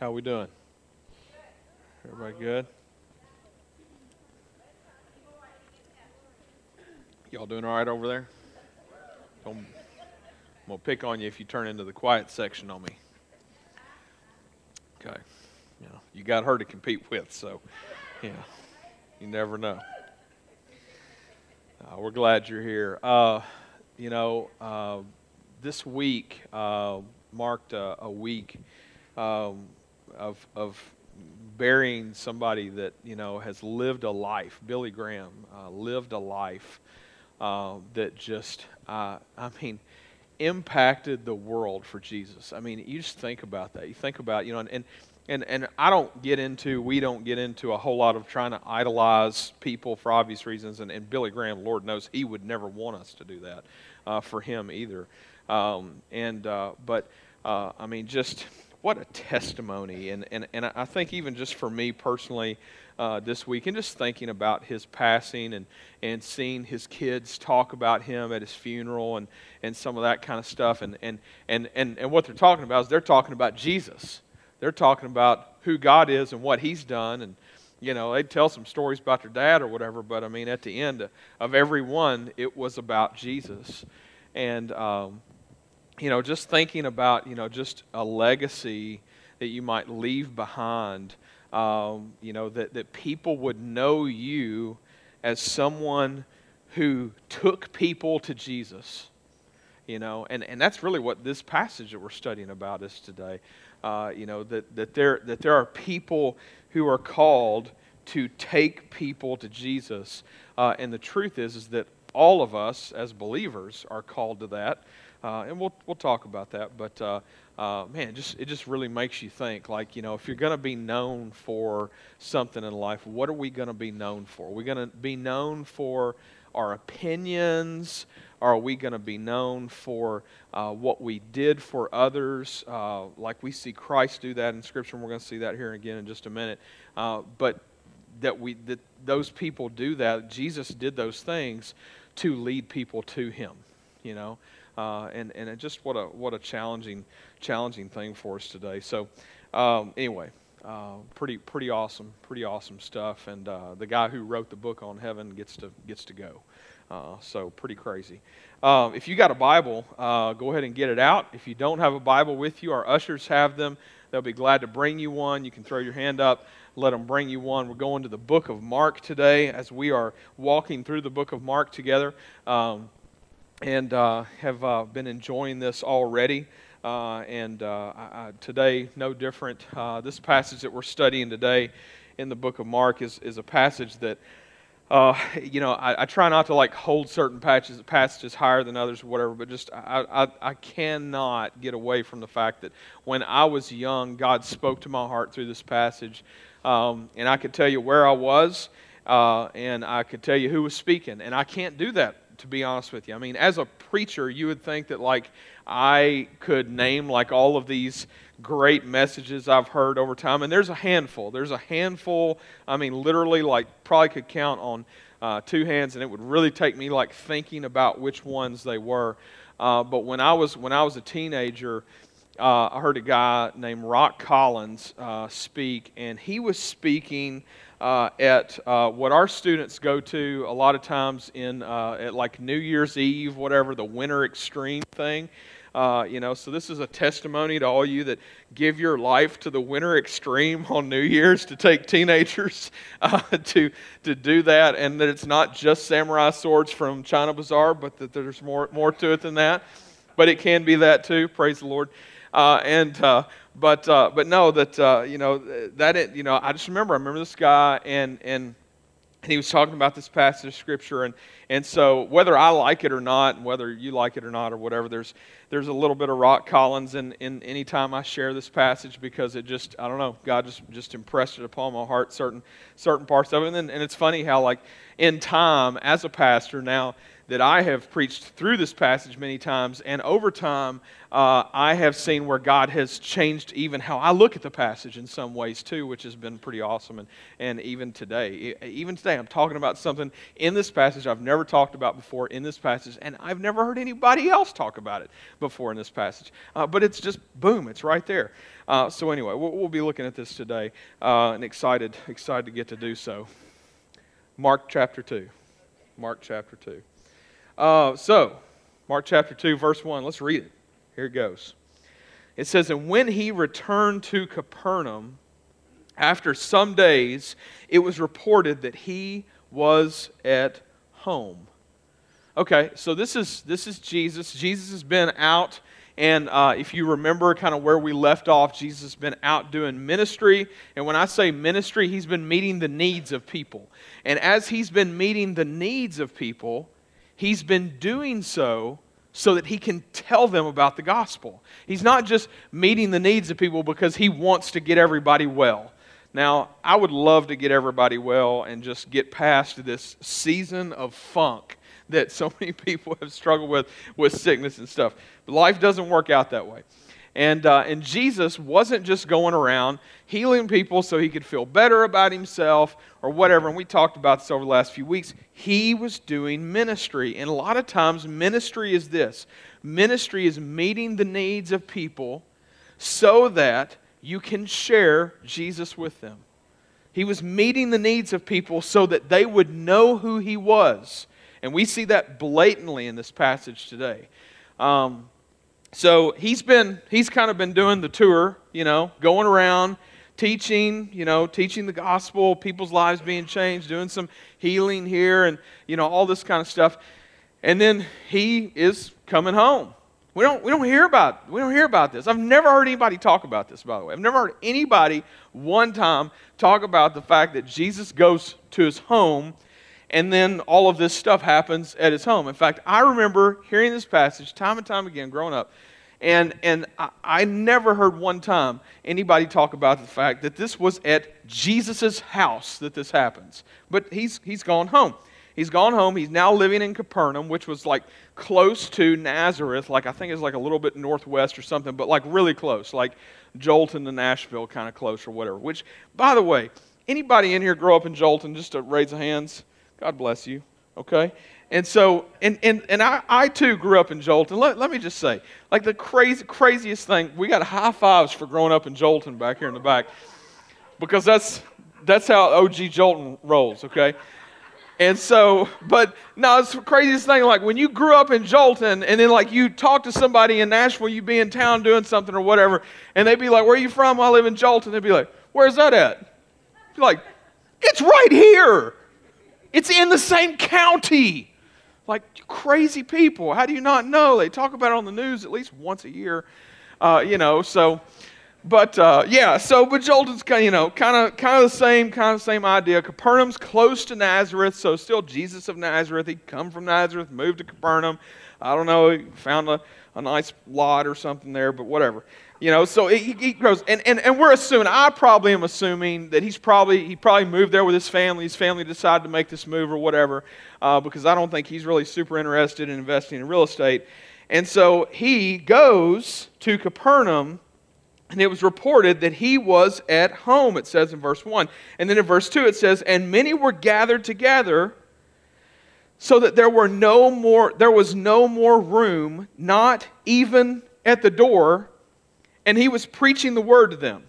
How we doing? Everybody good? Y'all doing all right over there? Don't, I'm gonna pick on you if you turn into the quiet section on me. Okay, you know you got her to compete with, so yeah, you never know. Uh, we're glad you're here. Uh, you know, uh, this week uh, marked a, a week um, of of burying somebody that you know has lived a life. Billy Graham uh, lived a life uh, that just, uh, I mean, impacted the world for Jesus. I mean, you just think about that. You think about, you know, and, and, and I don't get into, we don't get into a whole lot of trying to idolize people for obvious reasons. And, and Billy Graham, Lord knows, he would never want us to do that uh, for him either. Um, and, uh, but, uh, I mean, just what a testimony. And, and, and I think even just for me personally, uh, this week and just thinking about his passing and, and seeing his kids talk about him at his funeral and, and some of that kind of stuff. And, and, and, and, and what they're talking about is they're talking about Jesus. They're talking about who God is and what he's done. And, you know, they'd tell some stories about their dad or whatever, but I mean, at the end of every one, it was about Jesus. And, um, you know, just thinking about, you know, just a legacy that you might leave behind um, you know, that, that people would know you as someone who took people to Jesus. You know, and, and that's really what this passage that we're studying about is today. Uh, you know, that, that, there, that there are people who are called to take people to Jesus. Uh, and the truth is, is that all of us as believers are called to that. Uh, and we'll, we'll talk about that. But uh, uh, man, just, it just really makes you think like, you know, if you're going to be known for something in life, what are we going to be known for? Are we going to be known for our opinions? Or are we going to be known for uh, what we did for others? Uh, like we see Christ do that in Scripture, and we're going to see that here again in just a minute. Uh, but that we that those people do that. Jesus did those things to lead people to Him. You know, uh, and and just what a what a challenging challenging thing for us today. So um, anyway, uh, pretty pretty awesome, pretty awesome stuff. And uh, the guy who wrote the book on heaven gets to gets to go. Uh, so pretty crazy. Um, if you got a Bible, uh, go ahead and get it out. If you don't have a Bible with you, our ushers have them. They'll be glad to bring you one. You can throw your hand up, let them bring you one. We're going to the book of Mark today as we are walking through the book of Mark together. Um, and uh, have uh, been enjoying this already. Uh, and uh, I, today, no different. Uh, this passage that we're studying today in the book of Mark is, is a passage that, uh, you know, I, I, try not to like hold certain passages, passages higher than others or whatever, but just I, I, I cannot get away from the fact that when I was young, God spoke to my heart through this passage. Um, and I could tell you where I was, and I could tell you who was speaking. And I can't do that to be honest with you. I mean, as a preacher, you would think that like I could name like all of these great messages I've heard over time, and there's a handful. There's a handful. I mean, literally, like probably could count on uh, two hands, and it would really take me like thinking about which ones they were. Uh, but when I was when I was a teenager. Uh, I heard a guy named Rock Collins uh, speak, and he was speaking uh, at uh, what our students go to a lot of times in uh, at like New Year's Eve, whatever the winter extreme thing. Uh, you know, so this is a testimony to all you that give your life to the winter extreme on New Year's to take teenagers uh, to to do that, and that it's not just samurai swords from China Bazaar, but that there's more more to it than that. But it can be that too. Praise the Lord. Uh, and but uh, but no, that uh, you know that it, you know I just remember I remember this guy and and and he was talking about this passage of scripture and and so whether I like it or not, and whether you like it or not or whatever, there's there's a little bit of Rock Collins in, in any time I share this passage because it just I don't know God just just impressed it upon my heart certain certain parts of it and, then, and it's funny how like in time as a pastor now that I have preached through this passage many times, and over time, uh, I have seen where God has changed even how I look at the passage in some ways too, which has been pretty awesome. And, and even today, even today, I'm talking about something in this passage I've never talked about before in this passage, and I've never heard anybody else talk about it. before in this passage. Uh, but it's just boom, it's right there. Uh, so anyway, we'll, we'll, be looking at this today, uh, and excited, excited to get to do so. Mark chapter two. Mark chapter two. Uh, so, Mark chapter two, verse one. Let's read it. Here it goes. It says, "And when he returned to Capernaum." After some days, it was reported that he was at home. Okay, so this is this is Jesus. Jesus has been out, and uh, if you remember kind of where we left off, Jesus has been out doing ministry. And when I say ministry, he's been meeting the needs of people. And as he's been meeting the needs of people, he's been doing so so that he can tell them about the gospel. He's not just meeting the needs of people because he wants to get everybody well. Now, I would love to get everybody well and just get past this season of funk that so many people have struggled with with sickness and stuff. But life doesn't work out that way. And, uh, and Jesus wasn't just going around healing people so he could feel better about himself or whatever. And we talked about this over the last few weeks. He was doing ministry. And a lot of times, ministry is this ministry is meeting the needs of people so that you can share Jesus with them. He was meeting the needs of people so that they would know who he was. And we see that blatantly in this passage today. Um, so he's been, he's kind of been doing the tour, you know, going around teaching, you know, teaching the gospel, people's lives being changed, doing some healing here and, you know, all this kind of stuff. And then he is coming home. We don't, we don't hear about we don't hear about this. I've never heard anybody talk about this, by the way. I've never heard anybody one time talk about the fact that Jesus goes to his home and then all of this stuff happens at his home. In fact, I remember hearing this passage time and time again growing up, and, and I, I never heard one time anybody talk about the fact that this was at Jesus' house that this happens. But he's, he's gone home. He's gone home. He's now living in Capernaum, which was like close to Nazareth, like I think it's like a little bit northwest or something, but like really close, like Joelton to Nashville kind of close or whatever. Which, by the way, anybody in here grow up in Joelton? Just to raise hands. God bless you. Okay? And so, and, and, and I, I too grew up in Joelton. Let, let me just say, like the crazy, craziest thing, we got high fives for growing up in Joelton back here in the back because that's, that's how OG Joelton rolls, okay? And so, but no, it's the craziest thing. Like when you grew up in Joelton and then like you talk to somebody in Nashville, you'd be in town doing something or whatever, and they'd be like, Where are you from? I live in Joelton. They'd be like, Where's that at? Like, It's right here. It's in the same county. Like crazy people. How do you not know? They talk about it on the news at least once a year. Uh, you know, so but uh, yeah, so but Joelton's kind of you know kind of kind of the same kind of same idea. Capernaum's close to Nazareth, so still Jesus of Nazareth. He'd come from Nazareth, moved to Capernaum. I don't know, he found a, a nice lot or something there, but whatever. You know, so he, he grows, and, and, and we're assuming, I probably am assuming that he's probably, he probably moved there with his family. His family decided to make this move or whatever, uh, because I don't think he's really super interested in investing in real estate. And so he goes to Capernaum, and it was reported that he was at home, it says in verse 1. And then in verse 2, it says, And many were gathered together so that there were no more there was no more room not even at the door and he was preaching the word to them.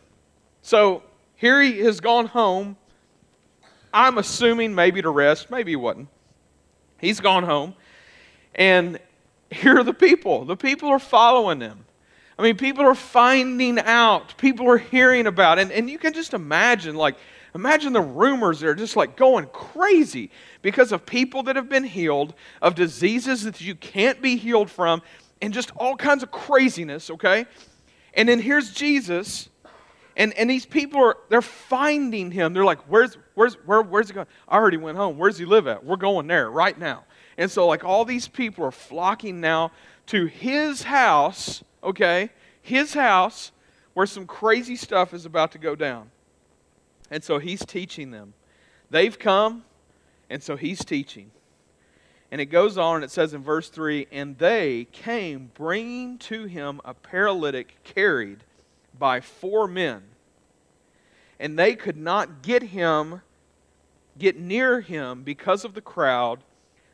So here he has gone home. I'm assuming maybe to rest, maybe he wasn't. He's gone home. And here are the people. The people are following him. I mean, people are finding out. People are hearing about it. And, and you can just imagine, like, imagine the rumors that are just like going crazy because of people that have been healed, of diseases that you can't be healed from, and just all kinds of craziness, okay? And then here's Jesus, and, and these people are they're finding him. They're like, where's where's where, where's he going? I already went home. Where's he live at? We're going there right now. And so like all these people are flocking now to his house, okay? His house where some crazy stuff is about to go down. And so he's teaching them. They've come, and so he's teaching. And it goes on and it says in verse 3 And they came bringing to him a paralytic carried by four men. And they could not get him, get near him because of the crowd,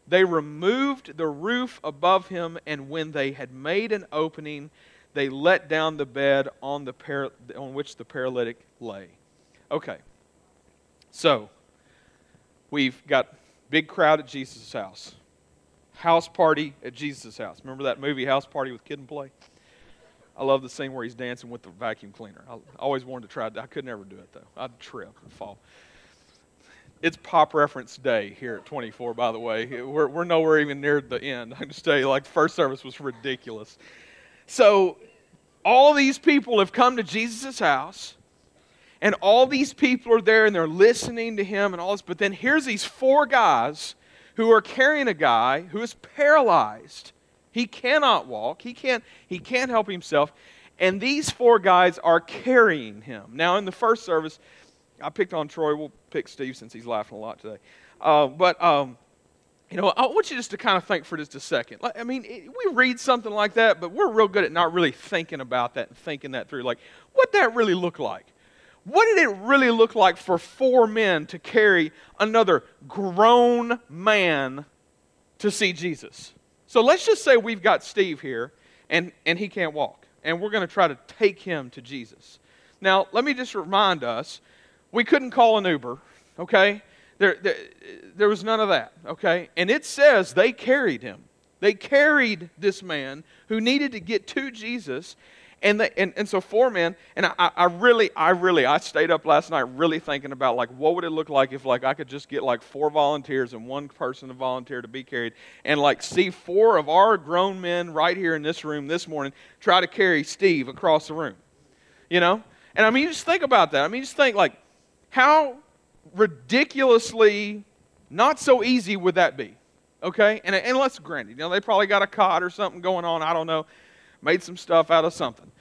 they removed the roof above him, and when they had made an opening, they let down the bed on, the par- on which the paralytic lay. Okay, so we've got big crowd at Jesus' house. House party at Jesus' house. Remember that movie, House Party with Kid and Play? I love the scene where he's dancing with the vacuum cleaner. I always wanted to try it. I could never do it, though. I'd trip and fall. It's pop reference day here at 24, by the way. We're, we're nowhere even near the end. I can just tell you, like, first service was ridiculous. So, all these people have come to Jesus' house, and all these people are there and they're listening to him and all this. But then here's these four guys who are carrying a guy who is paralyzed. He cannot walk, he can't, he can't help himself. And these four guys are carrying him. Now, in the first service, I picked on Troy. We'll pick Steve since he's laughing a lot today. Uh, but, um, you know, I want you just to kind of think for just a second. I mean, we read something like that, but we're real good at not really thinking about that and thinking that through. Like, what that really look like? What did it really look like for four men to carry another grown man to see Jesus? So let's just say we've got Steve here, and, and he can't walk, and we're going to try to take him to Jesus. Now, let me just remind us we couldn't call an Uber, okay? There, there, there was none of that, okay? And it says they carried him. They carried this man who needed to get to Jesus. And, they, and, and so four men, and I, I really, I really, I stayed up last night really thinking about like what would it look like if like I could just get like four volunteers and one person to volunteer to be carried, and like see four of our grown men right here in this room this morning try to carry Steve across the room, you know? And I mean, you just think about that. I mean, just think like how ridiculously not so easy would that be? Okay? And, and let's grant it. You know, they probably got a cot or something going on. I don't know. Made some stuff out of something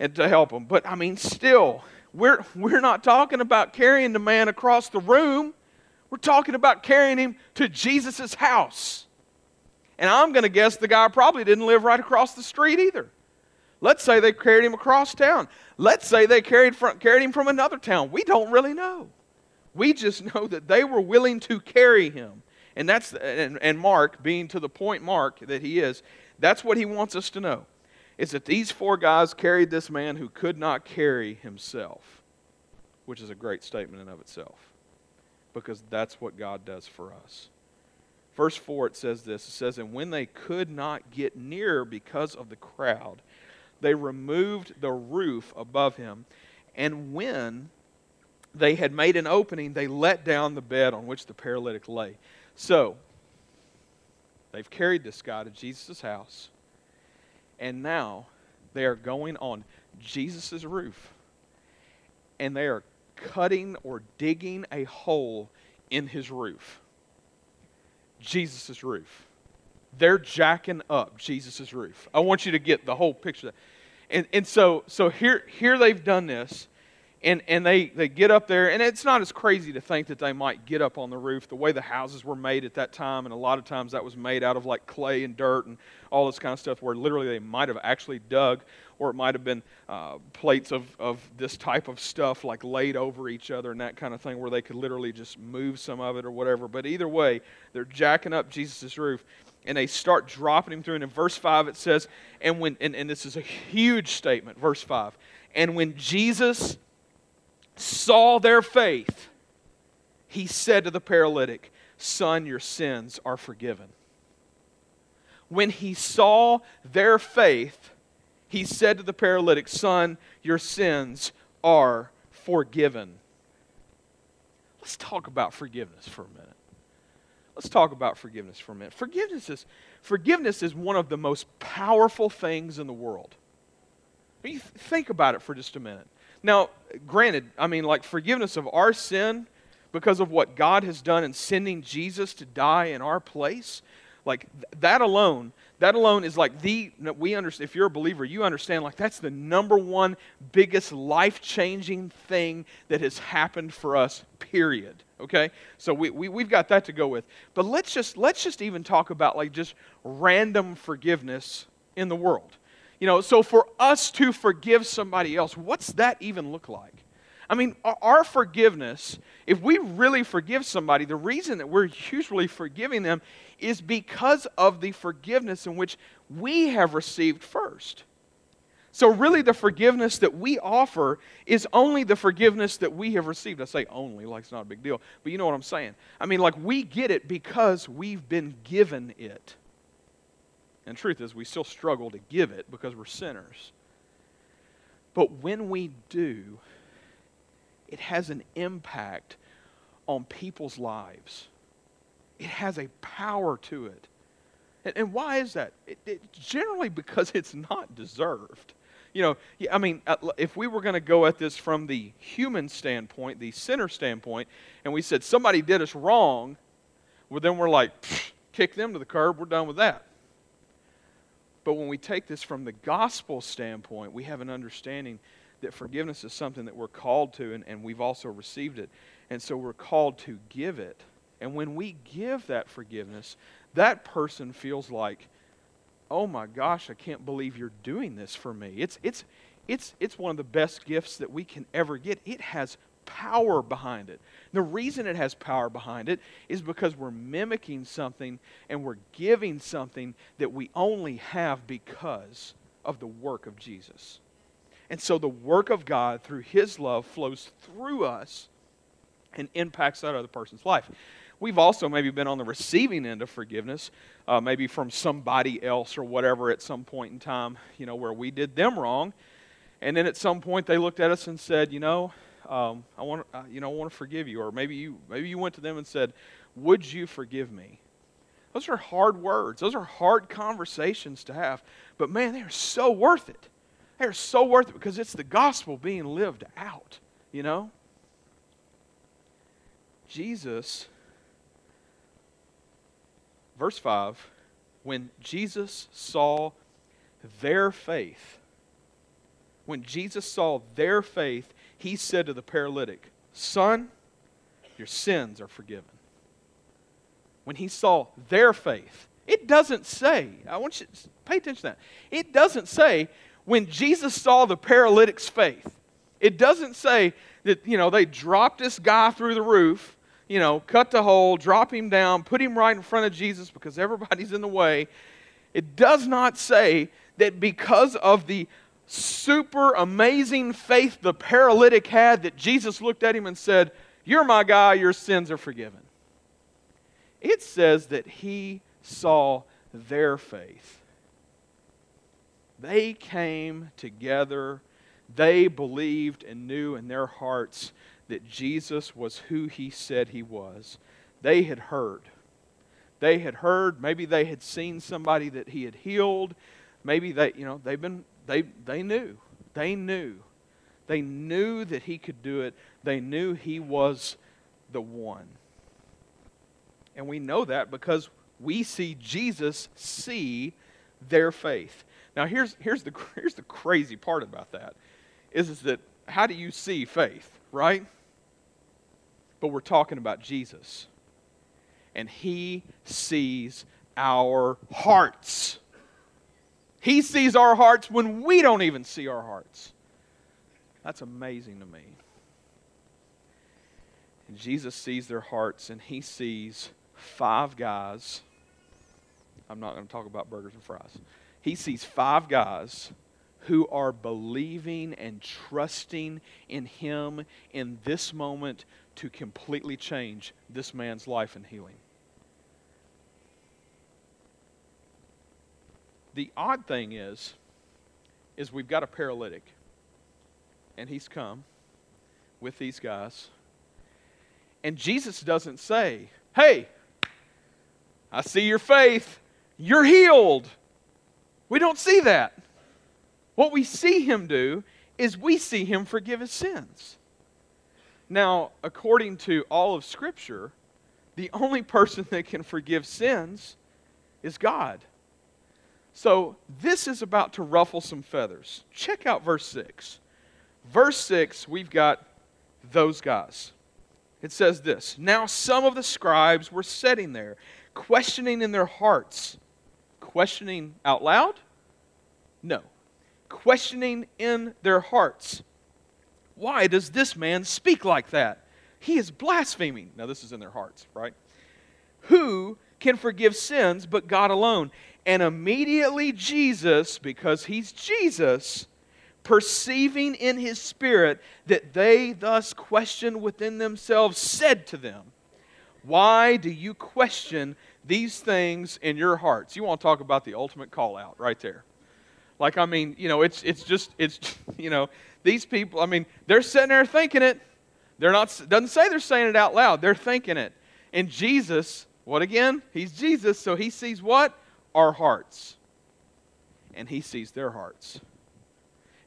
and to help them. But I mean, still, we're, we're not talking about carrying the man across the room. We're talking about carrying him to Jesus' house. And I'm going to guess the guy probably didn't live right across the street either. Let's say they carried him across town. Let's say they carried, from, carried him from another town. We don't really know. We just know that they were willing to carry him. And that's and, and Mark, being to the point Mark that he is, that's what he wants us to know. Is that these four guys carried this man who could not carry himself, which is a great statement in of itself. Because that's what God does for us. Verse 4 it says this. It says, And when they could not get near because of the crowd, they removed the roof above him. And when they had made an opening, they let down the bed on which the paralytic lay. So, they've carried this guy to Jesus' house, and now they are going on Jesus' roof, and they are cutting or digging a hole in his roof. Jesus' roof. They're jacking up Jesus' roof. I want you to get the whole picture. And, and so, so here, here they've done this and, and they, they get up there, and it's not as crazy to think that they might get up on the roof the way the houses were made at that time. And a lot of times that was made out of like clay and dirt and all this kind of stuff, where literally they might have actually dug, or it might have been uh, plates of, of this type of stuff like laid over each other and that kind of thing, where they could literally just move some of it or whatever. But either way, they're jacking up Jesus' roof and they start dropping him through. And in verse 5 it says, and when, and, and this is a huge statement, verse 5. And when Jesus saw their faith, he said to the paralytic, Son, your sins are forgiven. When he saw their faith, he said to the paralytic, Son, your sins are forgiven. Let's talk about forgiveness for a minute. Let's talk about forgiveness for a minute. Forgiveness is, forgiveness is one of the most powerful things in the world. think about it for just a minute. Now, granted, I mean, like forgiveness of our sin because of what God has done in sending Jesus to die in our place, like that alone, that alone is like the, we understand, if you're a believer, you understand, like that's the number one biggest life changing thing that has happened for us, period. Okay? So we, we, we've got that to go with. But let's just, let's just even talk about like just random forgiveness in the world. You know, so for us to forgive somebody else, what's that even look like? I mean, our forgiveness, if we really forgive somebody, the reason that we're usually forgiving them is because of the forgiveness in which we have received first. So, really, the forgiveness that we offer is only the forgiveness that we have received. I say only, like it's not a big deal, but you know what I'm saying. I mean, like we get it because we've been given it. And truth is, we still struggle to give it because we're sinners. But when we do, it has an impact on people's lives. It has a power to it. And, and why is that? It, it, generally because it's not deserved. You know, I mean, uh, if we were going to go at this from the human standpoint, the sinner standpoint, and we said somebody did us wrong, well, then we're like, kick them to the curb, we're done with that. But when we take this from the gospel standpoint, we have an understanding that forgiveness is something that we're called to, and, and we've also received it. And so we're called to give it. And when we give that forgiveness, that person feels like, oh my gosh, I can't believe you're doing this for me. It's, it's, it's, it's one of the best gifts that we can ever get. It has power behind it. The reason it has power behind it is because we're mimicking something and we're giving something that we only have because of the work of Jesus. And so the work of God through His love flows through us and impacts that other person's life. We've also maybe been on the receiving end of forgiveness, uh, maybe from somebody else or whatever at some point in time, you know, where we did them wrong. And then at some point they looked at us and said, you know, um, I want, uh, you know, I want to forgive you. Or maybe you, maybe you went to them and said, would you forgive me? Those are hard words. Those are hard conversations to have. But man, they are so worth it. They're so worth it because it's the gospel being lived out, you know? Jesus, verse 5, when Jesus saw their faith, when Jesus saw their faith, he said to the paralytic, Son, your sins are forgiven. When he saw their faith, it doesn't say, I want you to pay attention to that. It doesn't say when Jesus saw the paralytic's faith, it doesn't say that, you know, they dropped this guy through the roof, you know, cut the hole, drop him down, put him right in front of Jesus because everybody's in the way. It does not say that because of the super amazing faith the paralytic had, that Jesus looked at him and said, You're my guy, your sins are forgiven. It says that he saw their faith. They came together. They believed and knew in their hearts that Jesus was who he said he was. They had heard. They had heard, maybe they had seen somebody that he had healed. Maybe they, you know, they've been they they knew. They knew. They knew that he could do it. They knew he was the one. And we know that because we see Jesus see their faith. Now, here's, here's, the, here's the crazy part about that is, is that how do you see faith, right? But we're talking about Jesus. And he sees our hearts. He sees our hearts when we don't even see our hearts. That's amazing to me. And Jesus sees their hearts, and he sees five guys. I'm not going to talk about burgers and fries he sees five guys who are believing and trusting in him in this moment to completely change this man's life and healing. The odd thing is is we've got a paralytic and he's come with these guys. And Jesus doesn't say, "Hey, I see your faith. You're healed." We don't see that. What we see him do is we see him forgive his sins. Now, according to all of Scripture, the only person that can forgive sins is God. So, this is about to ruffle some feathers. Check out verse 6. Verse 6, we've got those guys. It says this Now some of the scribes were sitting there, questioning in their hearts Questioning out loud? No. Questioning in their hearts. Why does this man speak like that? He is blaspheming. Now, this is in their hearts, right? Who can forgive sins but God alone? And immediately Jesus, because he's Jesus, perceiving in his spirit that they thus questioned within themselves, said to them, Why do you question these things in your hearts? You want to talk about the ultimate call out right there. Like, I mean, you know, it's, it's just, it's, you know, these people, I mean, they're sitting there thinking it. They're not, doesn't say they're saying it out loud. They're thinking it. And Jesus, what again? He's Jesus, so he sees what? Our hearts. And he sees their hearts.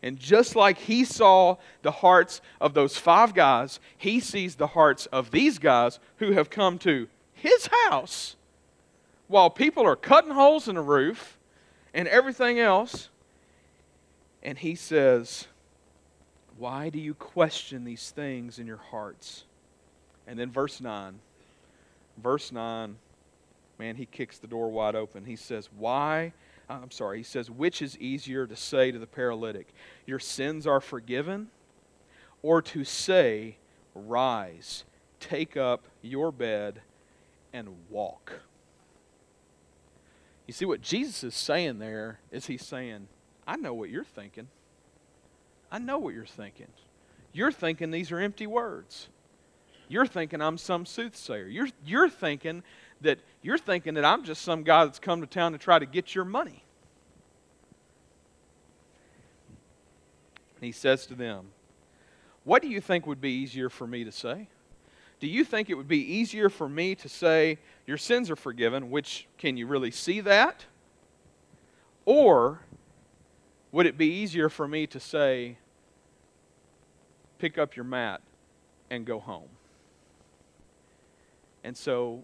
And just like he saw the hearts of those five guys, he sees the hearts of these guys who have come to his house while people are cutting holes in the roof and everything else. And he says, Why do you question these things in your hearts? And then verse 9. Verse 9, man, he kicks the door wide open. He says, Why? I'm sorry, he says, Which is easier to say to the paralytic, Your sins are forgiven? Or to say, Rise, take up your bed, and walk? You see, what Jesus is saying there is he's saying, I know what you're thinking. I know what you're thinking. You're thinking these are empty words. You're thinking I'm some soothsayer. You're, you're thinking that you're thinking that I'm just some guy that's come to town to try to get your money. And he says to them, What do you think would be easier for me to say? Do you think it would be easier for me to say, Your sins are forgiven, which can you really see that? Or would it be easier for me to say, Pick up your mat and go home? And so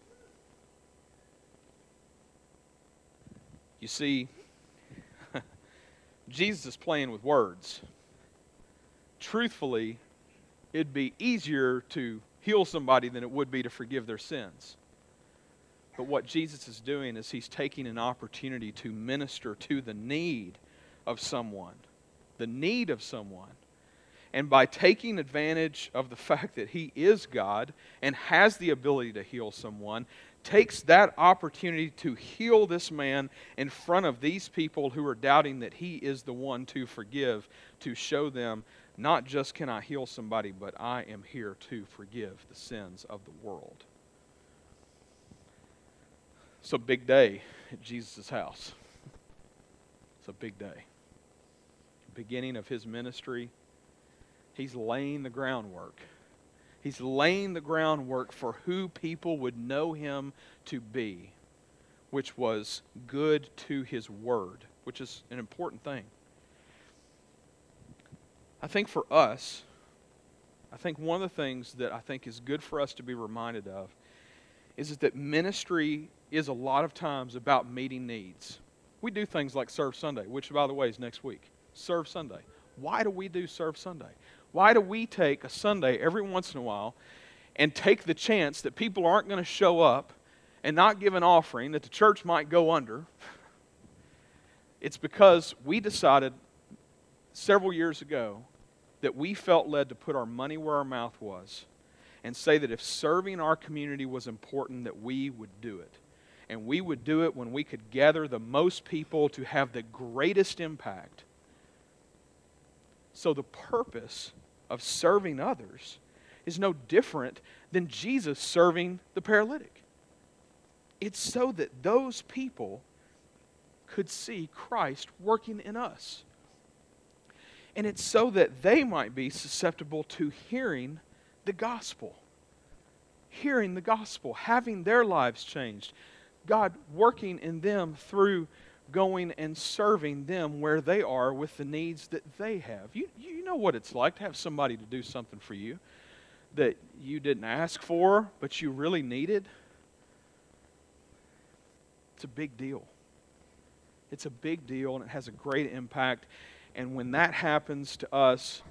You see, Jesus is playing with words. Truthfully, it'd be easier to heal somebody than it would be to forgive their sins. But what Jesus is doing is he's taking an opportunity to minister to the need of someone, the need of someone. And by taking advantage of the fact that he is God and has the ability to heal someone, takes that opportunity to heal this man in front of these people who are doubting that he is the one to forgive, to show them not just can I heal somebody, but I am here to forgive the sins of the world. It's a big day at Jesus' house. It's a big day. Beginning of his ministry, he's laying the groundwork He's laying the groundwork for who people would know him to be, which was good to his word, which is an important thing. I think for us, I think one of the things that I think is good for us to be reminded of is that ministry is a lot of times about meeting needs. We do things like Serve Sunday, which, by the way, is next week. Serve Sunday. Why do we do Serve Sunday? Why do we take a Sunday every once in a while and take the chance that people aren't going to show up and not give an offering, that the church might go under? It's because we decided several years ago that we felt led to put our money where our mouth was and say that if serving our community was important, that we would do it. And we would do it when we could gather the most people to have the greatest impact. So the purpose of serving others is no different than Jesus serving the paralytic. It's so that those people could see Christ working in us. And it's so that they might be susceptible to hearing the gospel. Hearing the gospel, having their lives changed. God working in them through going and serving them where they are with the needs that they have. You, you know what it's like to have somebody to do something for you that you didn't ask for, but you really needed. It's a big deal. It's a big deal and it has a great impact. And when that happens to us,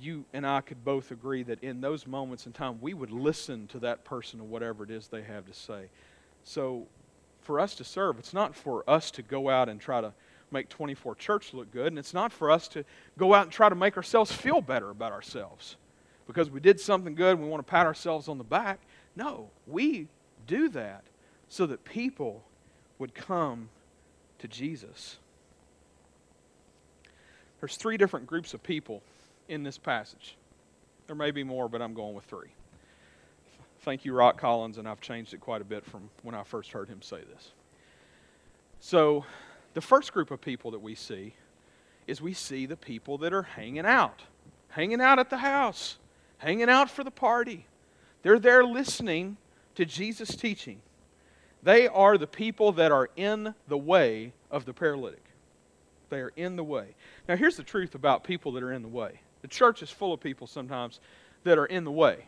you and I could both agree that in those moments in time, we would listen to that person or whatever it is they have to say. So, for us to serve, it's not for us to go out and try to make 24 church look good, and it's not for us to go out and try to make ourselves feel better about ourselves because we did something good and we want to pat ourselves on the back. No, we do that so that people would come to Jesus. There's three different groups of people in this passage. There may be more, but I'm going with three. Thank you, Rock Collins, and I've changed it quite a bit from when I first heard him say this. So, the first group of people that we see is we see the people that are hanging out, hanging out at the house, hanging out for the party. They're there listening to Jesus' teaching. They are the people that are in the way of the paralytic. They are in the way. Now, here's the truth about people that are in the way the church is full of people sometimes that are in the way.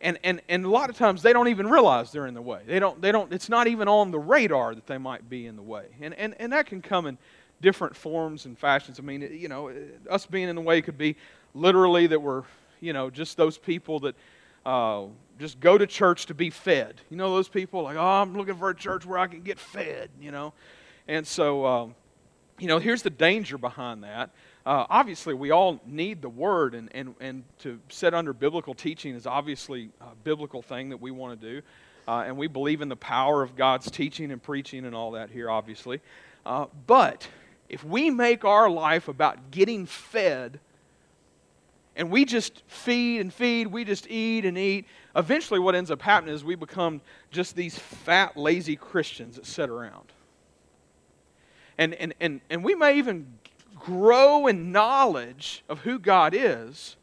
And, and, and a lot of times they don't even realize they're in the way. They don't, they don't, it's not even on the radar that they might be in the way. And, and, and that can come in different forms and fashions. I mean, you know, us being in the way could be literally that we're, you know, just those people that uh, just go to church to be fed. You know, those people like, oh, I'm looking for a church where I can get fed, you know. And so, um, you know, here's the danger behind that. Uh, obviously, we all need the Word, and, and, and to set under biblical teaching is obviously a biblical thing that we want to do. Uh, and we believe in the power of God's teaching and preaching and all that here, obviously. Uh, but if we make our life about getting fed, and we just feed and feed, we just eat and eat, eventually what ends up happening is we become just these fat, lazy Christians that sit around. And, and, and, and we may even grow in knowledge of who God is.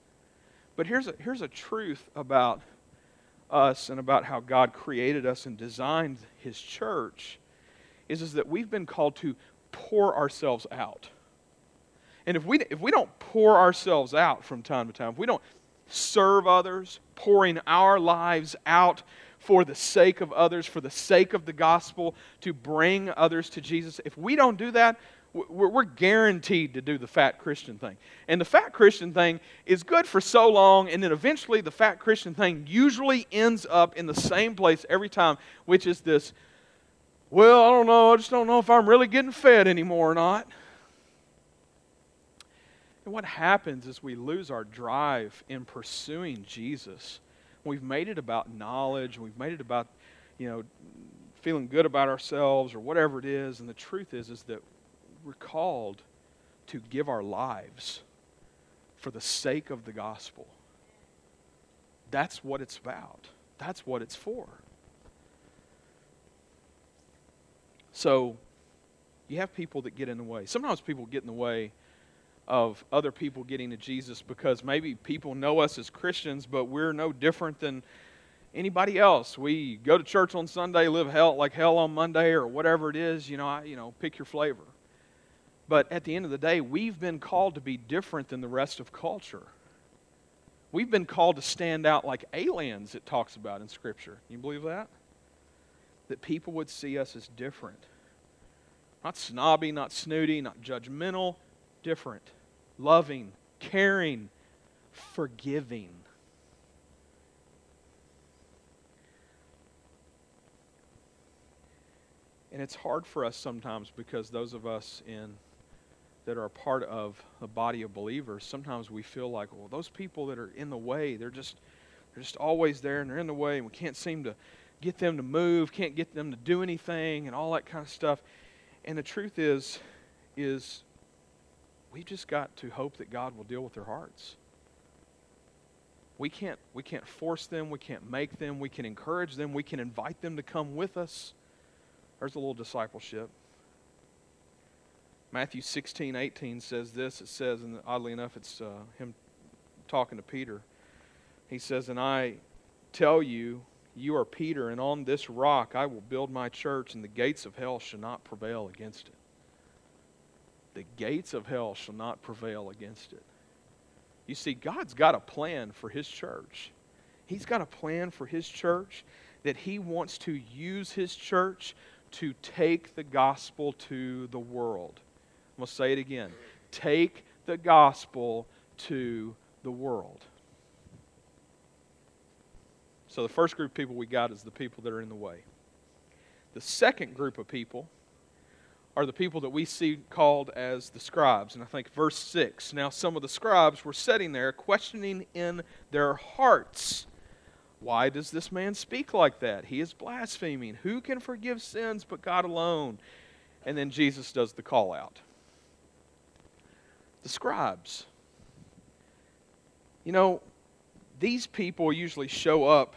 But here's a, here's a truth about us and about how God created us and designed His church is, is that we've been called to pour ourselves out. And if we, if we don't pour ourselves out from time to time, if we don't serve others, pouring our lives out for the sake of others, for the sake of the gospel, to bring others to Jesus, if we don't do that, we're, guaranteed to do the fat Christian thing. And the fat Christian thing is good for so long, and then eventually the fat Christian thing usually ends up in the same place every time, which is this well, I don't know, I just don't know if I'm really getting fed anymore or not. And what happens is we lose our drive in pursuing Jesus. We've made it about knowledge, we've made it about, you know, feeling good about ourselves or whatever it is, and the truth is is that we're called to give our lives for the sake of the gospel. That's what it's about. That's what it's for. So, you have people that get in the way. Sometimes people get in the way of other people getting to Jesus because maybe people know us as Christians, but we're no different than anybody else. We go to church on Sunday, live hell like hell on Monday, or whatever it is. You know, I, you know, pick your flavor. But at the end of the day, we've been called to be different than the rest of culture. We've been called to stand out like aliens, it talks about in Scripture. You believe that? That people would see us as different. Not snobby, not snooty, not judgmental, different. Loving, caring, forgiving. And it's hard for us sometimes because those of us in that are a part of a body of believers, sometimes we feel like, well, those people that are in the way, they're just they're just always there and they're in the way and we can't seem to get them to move, can't get them to do anything and all that kind of stuff. And the truth is is we've just got to hope that God will deal with their hearts. We can't we can't force them, we can't make them, we can encourage them, we can invite them to come with us. There's a little discipleship. Matthew 16, 18 says this. It says, and oddly enough, it's uh, him talking to Peter. He says, And I tell you, You are Peter, and on this rock I will build my church, and the gates of hell shall not prevail against it. The gates of hell shall not prevail against it. You see, God's got a plan for His church. He's got a plan for His church that He wants to use His church to take the gospel to the world. I'm going to say it again. Take the gospel to the world. So the first group of people we got is the people that are in the way. The second group of people are the people that we see called as the scribes. And I think verse 6 now some of the scribes were sitting there questioning in their hearts. Why does this man speak like that? He is blaspheming. Who can forgive sins but God alone? And then Jesus does the call out. The scribes. You know, these people usually show up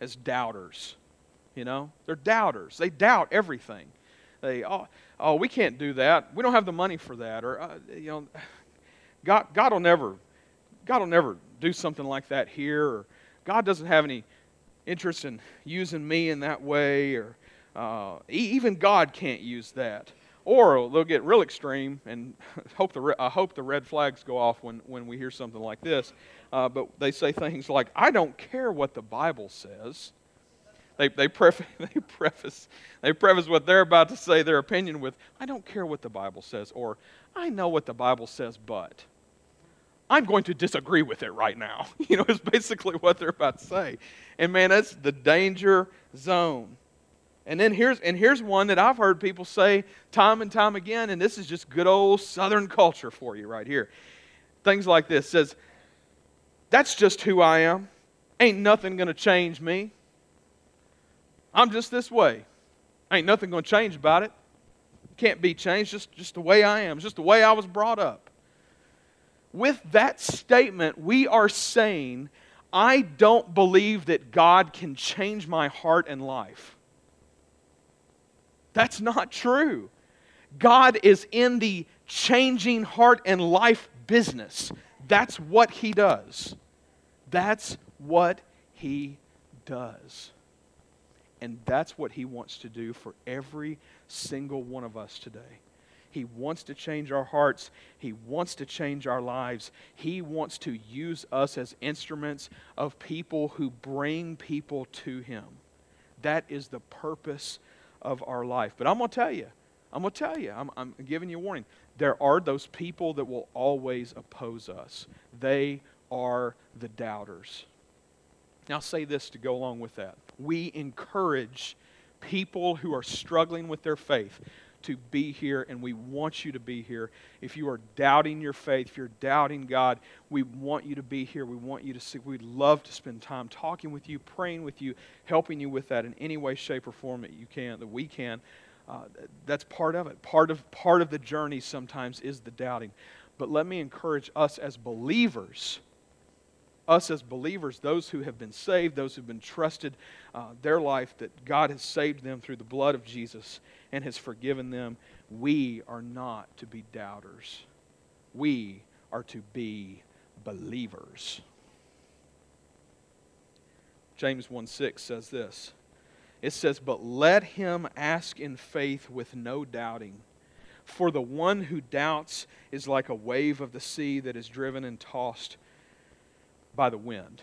as doubters. You know, they're doubters. They doubt everything. They, oh, oh, we can't do that. We don't have the money for that. Or, uh, you know, God, God will never, God will never do something like that here. Or God doesn't have any interest in using me in that way. Or uh, even God can't use that. Or they'll get real extreme, and hope the, I hope the red flags go off when, when we hear something like this. Uh, but they say things like, I don't care what the Bible says. They, they, preface, they, preface, they preface what they're about to say, their opinion, with, I don't care what the Bible says, or I know what the Bible says, but I'm going to disagree with it right now. You know, it's basically what they're about to say. And man, that's the danger zone. And then here's and here's one that I've heard people say time and time again, and this is just good old Southern culture for you right here. Things like this says, "That's just who I am. Ain't nothing going to change me. I'm just this way. Ain't nothing going to change about it. Can't be changed. Just just the way I am. Just the way I was brought up." With that statement, we are saying, "I don't believe that God can change my heart and life." That's not true. God is in the changing heart and life business. That's what He does. That's what He does. And that's what He wants to do for every single one of us today. He wants to change our hearts. He wants to change our lives. He wants to use us as instruments of people who bring people to Him. That is the purpose of our life. But I'm going to tell you, I'm going to tell you, I'm, I'm giving you a warning. There are those people that will always oppose us, they are the doubters. Now, I'll say this to go along with that. We encourage people who are struggling with their faith to be here, and we want you to be here. If you are doubting your faith, if you're doubting God, we want you to be here. We want you to see. We'd love to spend time talking with you, praying with you, helping you with that in any way, shape, or form that you can, that we can. Uh, that's part of it. Part of part of the journey sometimes is the doubting. But let me encourage us as believers us as believers, those who have been saved, those who've been trusted uh, their life, that God has saved them through the blood of Jesus and has forgiven them, we are not to be doubters. We are to be believers. James 1 6 says this. It says, But let him ask in faith with no doubting. For the one who doubts is like a wave of the sea that is driven and tossed by the wind.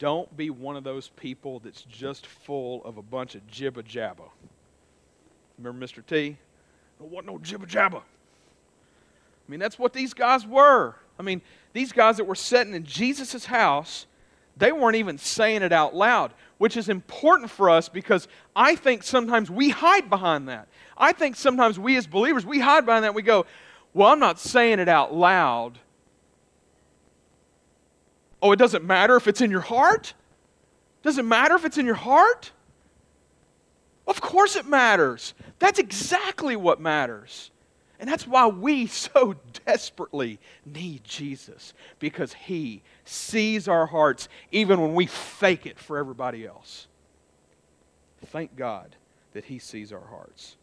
Don't be one of those people that's just full of a bunch of jibba jabba. Remember Mr. T? Don't want no jibba jabba. I mean, that's what these guys were. I mean, these guys that were sitting in Jesus' house, they weren't even saying it out loud, which is important for us because I think sometimes we hide behind that. I think sometimes we as believers, we hide behind that. We go, well, I'm not saying it out loud Oh, it doesn't matter if it's in your heart? Does it matter if it's in your heart? Of course it matters. That's exactly what matters. And that's why we so desperately need Jesus, because He sees our hearts even when we fake it for everybody else. Thank God that He sees our hearts.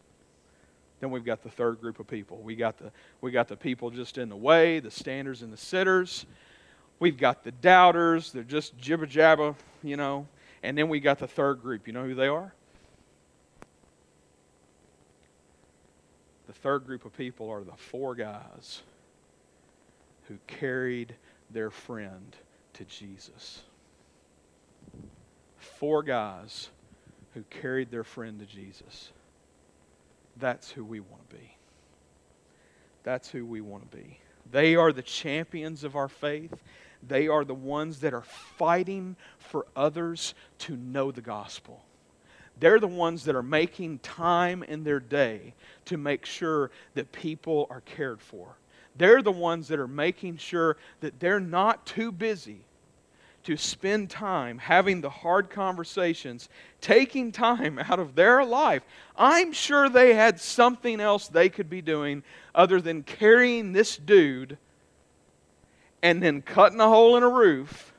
Then we've got the third group of people. We got the, we got the people just in the way, the standers and the sitters We've got the doubters, they're just jibber jabber, you know. And then we got the third group. You know who they are? The third group of people are the four guys who carried their friend to Jesus. Four guys who carried their friend to Jesus. That's who we want to be. That's who we want to be. They are the champions of our faith. They are the ones that are fighting for others to know the gospel. They're the ones that are making time in their day to make sure that people are cared for. They're the ones that are making sure that they're not too busy to spend time having the hard conversations, taking time out of their life. I'm sure they had something else they could be doing other than carrying this dude and then cutting a hole in a roof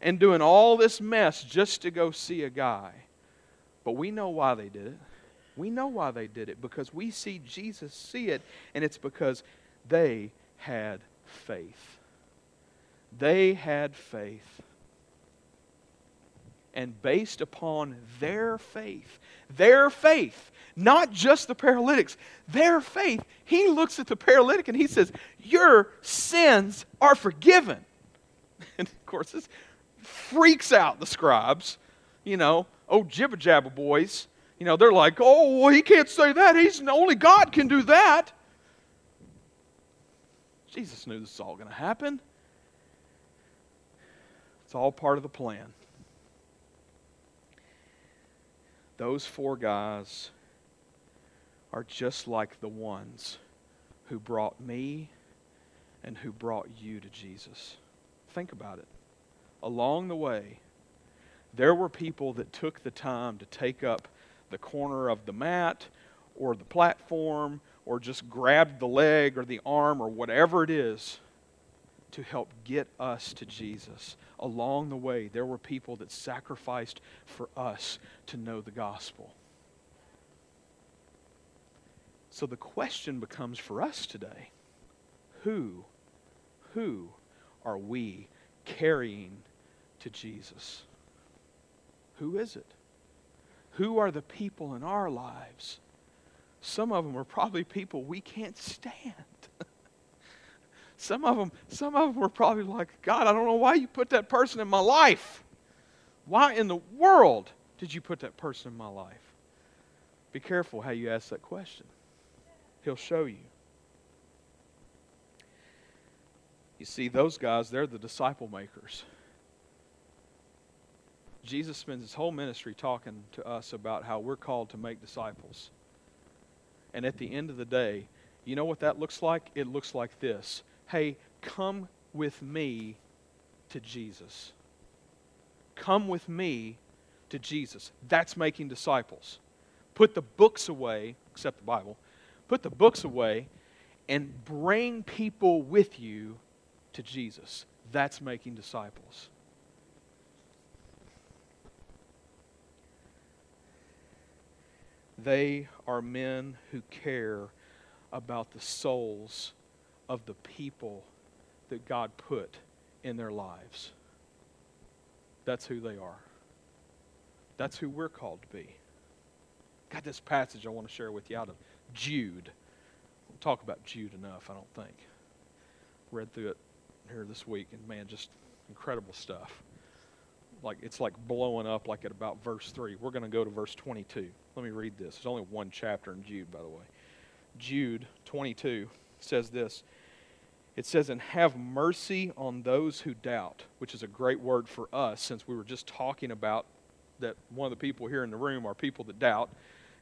and doing all this mess just to go see a guy. But we know why they did it. We know why they did it because we see Jesus see it, and it's because they had faith. They had faith. And based upon their faith, their faith, not just the paralytics, their faith, he looks at the paralytic and he says, Your sins are forgiven. And of course, this freaks out the scribes. You know, oh, jibber jabber boys. You know, they're like, oh, well, he can't say that. He's only God can do that. Jesus knew this was all going to happen. It's all part of the plan. Those four guys are just like the ones who brought me and who brought you to Jesus. Think about it. Along the way, there were people that took the time to take up the corner of the mat or the platform or just grabbed the leg or the arm or whatever it is to help get us to Jesus. Along the way, there were people that sacrificed for us to know the gospel. So the question becomes for us today who, who are we carrying to Jesus? Who is it? Who are the people in our lives? Some of them are probably people we can't stand. Some of them, some of them are probably like, God, I don't know why you put that person in my life. Why in the world did you put that person in my life? Be careful how you ask that question. He'll show you. You see, those guys, they're the disciple makers. Jesus spends his whole ministry talking to us about how we're called to make disciples. And at the end of the day, you know what that looks like? It looks like this Hey, come with me to Jesus. Come with me to Jesus. That's making disciples. Put the books away, except the Bible, put the books away and bring people with you to Jesus. That's making disciples. They are men who care about the souls of the people that God put in their lives. That's who they are. That's who we're called to be. Got this passage I want to share with you out of Jude. We'll talk about Jude enough, I don't think. Read through it here this week, and man, just incredible stuff. Like it's like blowing up like at about verse 3. We're going to go to verse 22. Let me read this. There's only one chapter in Jude, by the way. Jude 22 says this. It says, And have mercy on those who doubt, which is a great word for us since we were just talking about that one of the people here in the room are people that doubt.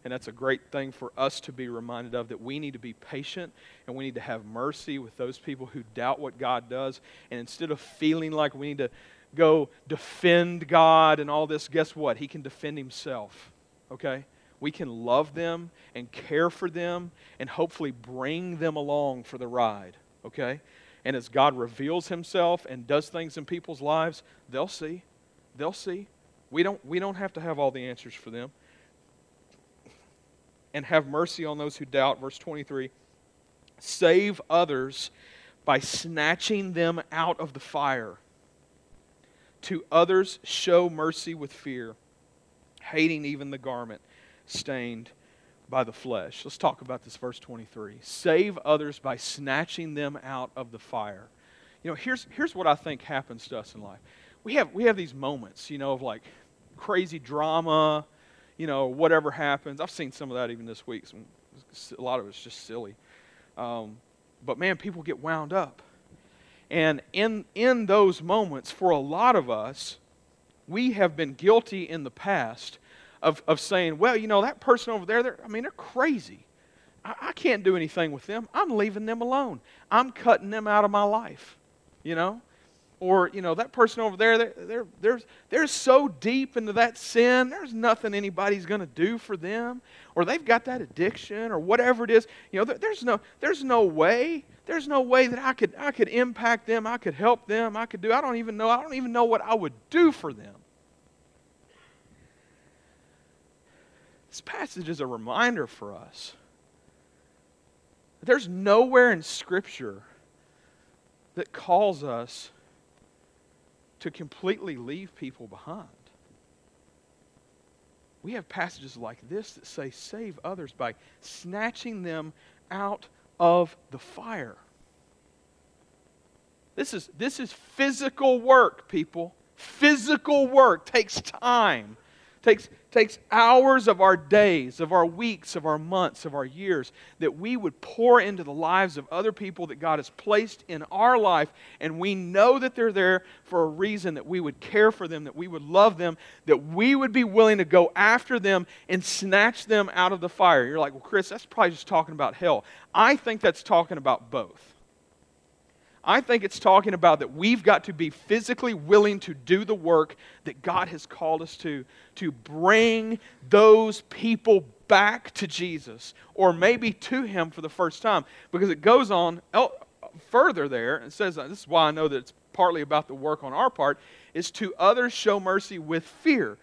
And that's a great thing for us to be reminded of that we need to be patient and we need to have mercy with those people who doubt what God does. And instead of feeling like we need to go defend God and all this, guess what? He can defend himself. Okay? We can love them and care for them and hopefully bring them along for the ride. Okay? And as God reveals himself and does things in people's lives, they'll see. They'll see. We don't, we don't have to have all the answers for them and have mercy on those who doubt. Verse 23 Save others by snatching them out of the fire. To others, show mercy with fear, hating even the garment stained by the flesh. Let's talk about this verse 23. Save others by snatching them out of the fire. You know, here's, here's what I think happens to us in life. We have, we have these moments, you know, of like crazy drama, you know, whatever happens. I've seen some of that even this week. Some, a lot of it's just silly. Um, but man, people get wound up. And in, in those moments, for a lot of us, we have been guilty in the past of, of saying, well, you know, that person over there, I mean, they're crazy. I, I can't do anything with them. I'm leaving them alone. I'm cutting them out of my life, you know? Or, you know, that person over there, they're, they're, they're, they're so deep into that sin, there's nothing anybody's going to do for them. Or they've got that addiction or whatever it is. You know, there, there's, no, there's no way. There's no way that I could, I could impact them. I could help them. I could do, I don't even know. I don't even know what I would do for them. This passage is a reminder for us. There's nowhere in Scripture that calls us to completely leave people behind. We have passages like this that say, save others by snatching them out of the fire. This is, this is physical work, people. Physical work takes time takes, takes hours of our days, of our weeks, of our months, of our years, that we would pour into the lives of other people that God has placed in our life, and we know that they're there for a reason, that we would care for them, that we would love them, that we would be willing to go after them and snatch them out of the fire. You're like, well, Chris, that's probably just talking about hell. I think that's talking about both. I think it's talking about that we've got to be physically willing to do the work that God has called us to, to bring those people back to Jesus, or maybe to Him for the first time. Because it goes on further there and says, uh, this is why I know that it's partly about the work on our part, is to others show mercy with fear.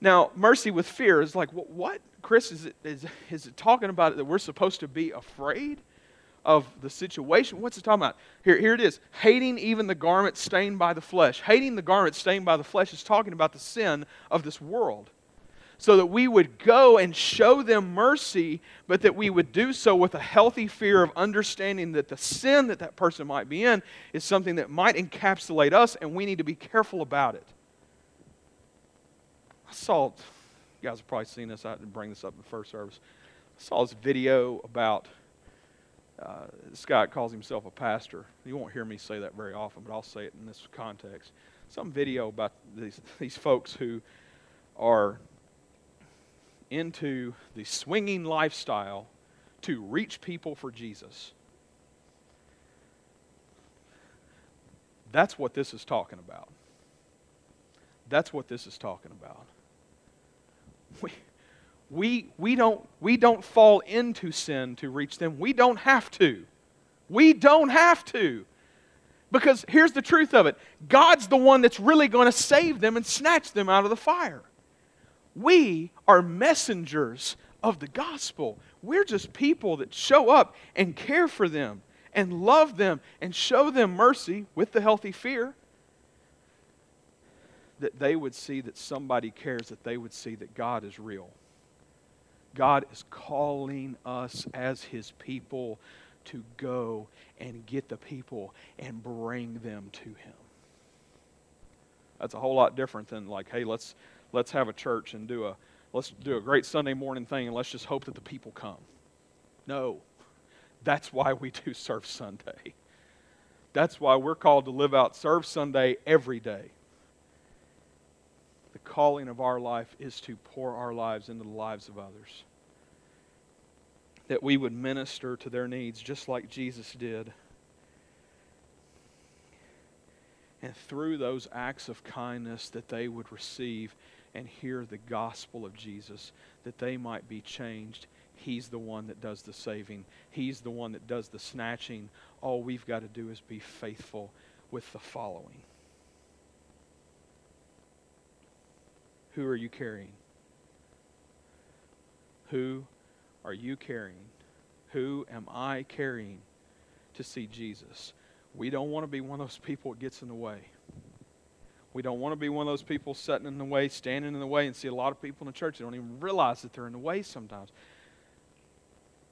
Now, mercy with fear is like, what? Chris, is it, is, is it talking about that we're supposed to be afraid? Of the situation. What's it talking about? Here, here it is. Hating even the garment stained by the flesh. Hating the garment stained by the flesh is talking about the sin of this world. So that we would go and show them mercy, but that we would do so with a healthy fear of understanding that the sin that that person might be in is something that might encapsulate us, and we need to be careful about it. I saw, you guys have probably seen this, I didn't bring this up in the first service. I saw this video about uh, Scott calls himself a pastor. You won't hear me say that very often, but I'll say it in this context. Some video about these, these folks who are into the swinging lifestyle to reach people for Jesus. That's what this is talking about. That's what this is talking about. We, we, we, don't, we don't fall into sin to reach them. We don't have to. We don't have to. Because here's the truth of it God's the one that's really going to save them and snatch them out of the fire. We are messengers of the gospel. We're just people that show up and care for them and love them and show them mercy with the healthy fear. That they would see that somebody cares, that they would see that God is real. God is calling us as His people to go and get the people and bring them to Him. That's a whole lot different than like, hey, let's let's have a church and do a let's do a great Sunday morning thing and let's just hope that the people come. No. That's why we do Serve Sunday. That's why we're called to live out Serve Sunday every day calling of our life is to pour our lives into the lives of others. That we would minister to their needs just like Jesus did. And through those acts of kindness, that they would receive and hear the gospel of Jesus, that they might be changed. He's the one that does the saving, He's the one that does the snatching. All we've got to do is be faithful with the following. Who are you carrying? Who are you carrying? Who am I carrying to see Jesus. We don't want to be one of those people that gets in the way. We don't want to be one of those people sitting in the way, standing in the way, and see a lot of people in the church that don't even realize that they're in the way sometimes.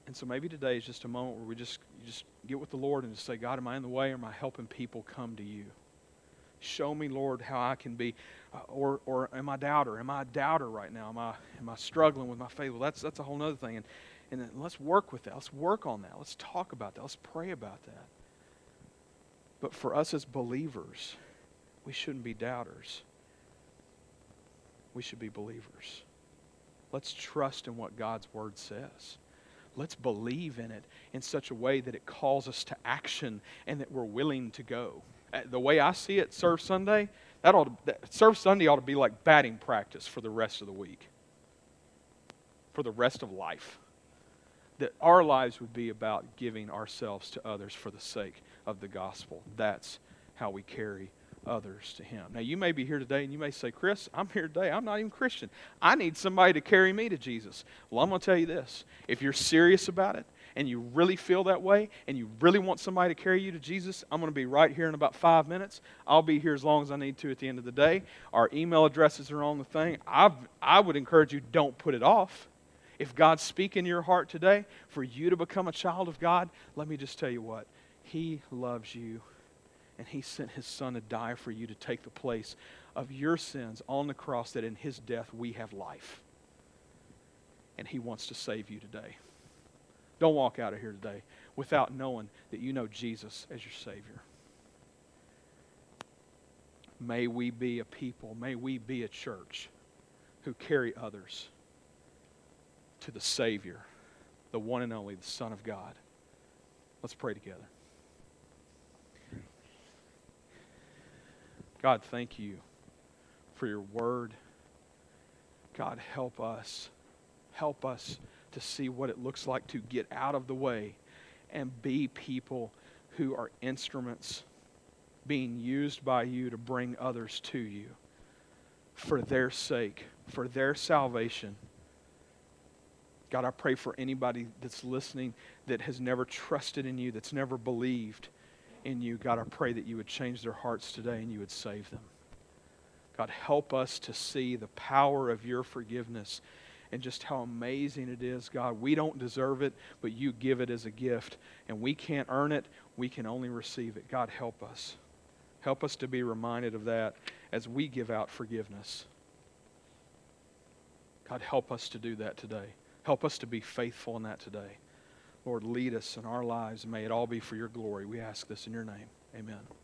And so maybe today is just a moment where we just just get with the Lord and just say, God, am I in the way or am I helping people come to you? Show me, Lord, how I can be, uh, or or am I doubter? Am I a doubter right now? Am I am I struggling with my faith? Well, that's that's a whole other thing. And and let's work with that. Let's work on that. Let's talk about that. Let's pray about that. But for us as believers, we shouldn't be doubters. We should be believers. Let's trust in what God's word says. Let's believe in it in such a way that it calls us to action and that we're willing to go. The way I see it, Serve Sunday, that ought to, that, Serve Sunday ought to be like batting practice for the rest of the week, for the rest of life. That our lives would be about giving ourselves to others for the sake of the gospel. That's how we carry others to Him. Now, you may be here today and you may say, Chris, I'm here today. I'm not even Christian. I need somebody to carry me to Jesus. Well, I'm going to tell you this if you're serious about it, and you really feel that way and you really want somebody to carry you to Jesus, I'm going to be right here in about five minutes. I'll be here as long as I need to at the end of the day. Our email addresses are on the thing. i I would encourage you, don't put it off. If God's speaking in your heart today for you to become a child of God, let me just tell you what. He loves you and he sent his son to die for you to take the place of your sins on the cross that in his death we have life. And he wants to save you today. Don't walk out of here today without knowing that you know Jesus as your Savior. May we be a people, may we be a church who carry others to the Savior, the one and only, the Son of God. Let's pray together. God, thank you for your word. God, help us. Help us to see what it looks like to get out of the way and be people who are instruments being used by you to bring others to you for their sake, for their salvation. God, I pray for anybody that's listening that has never trusted in you, that's never believed in you. God, I pray that you would change their hearts today and you would save them. God, help us to see the power of your forgiveness and just how amazing it is. God, we don't deserve it, but you give it as a gift, and we can't earn it. We can only receive it. God, help us. Help us to be reminded of that as we give out forgiveness. God, help us to do that today. Help us to be faithful in that today. Lord, lead us in our lives. May it all be for your glory. We ask this in your name. Amen.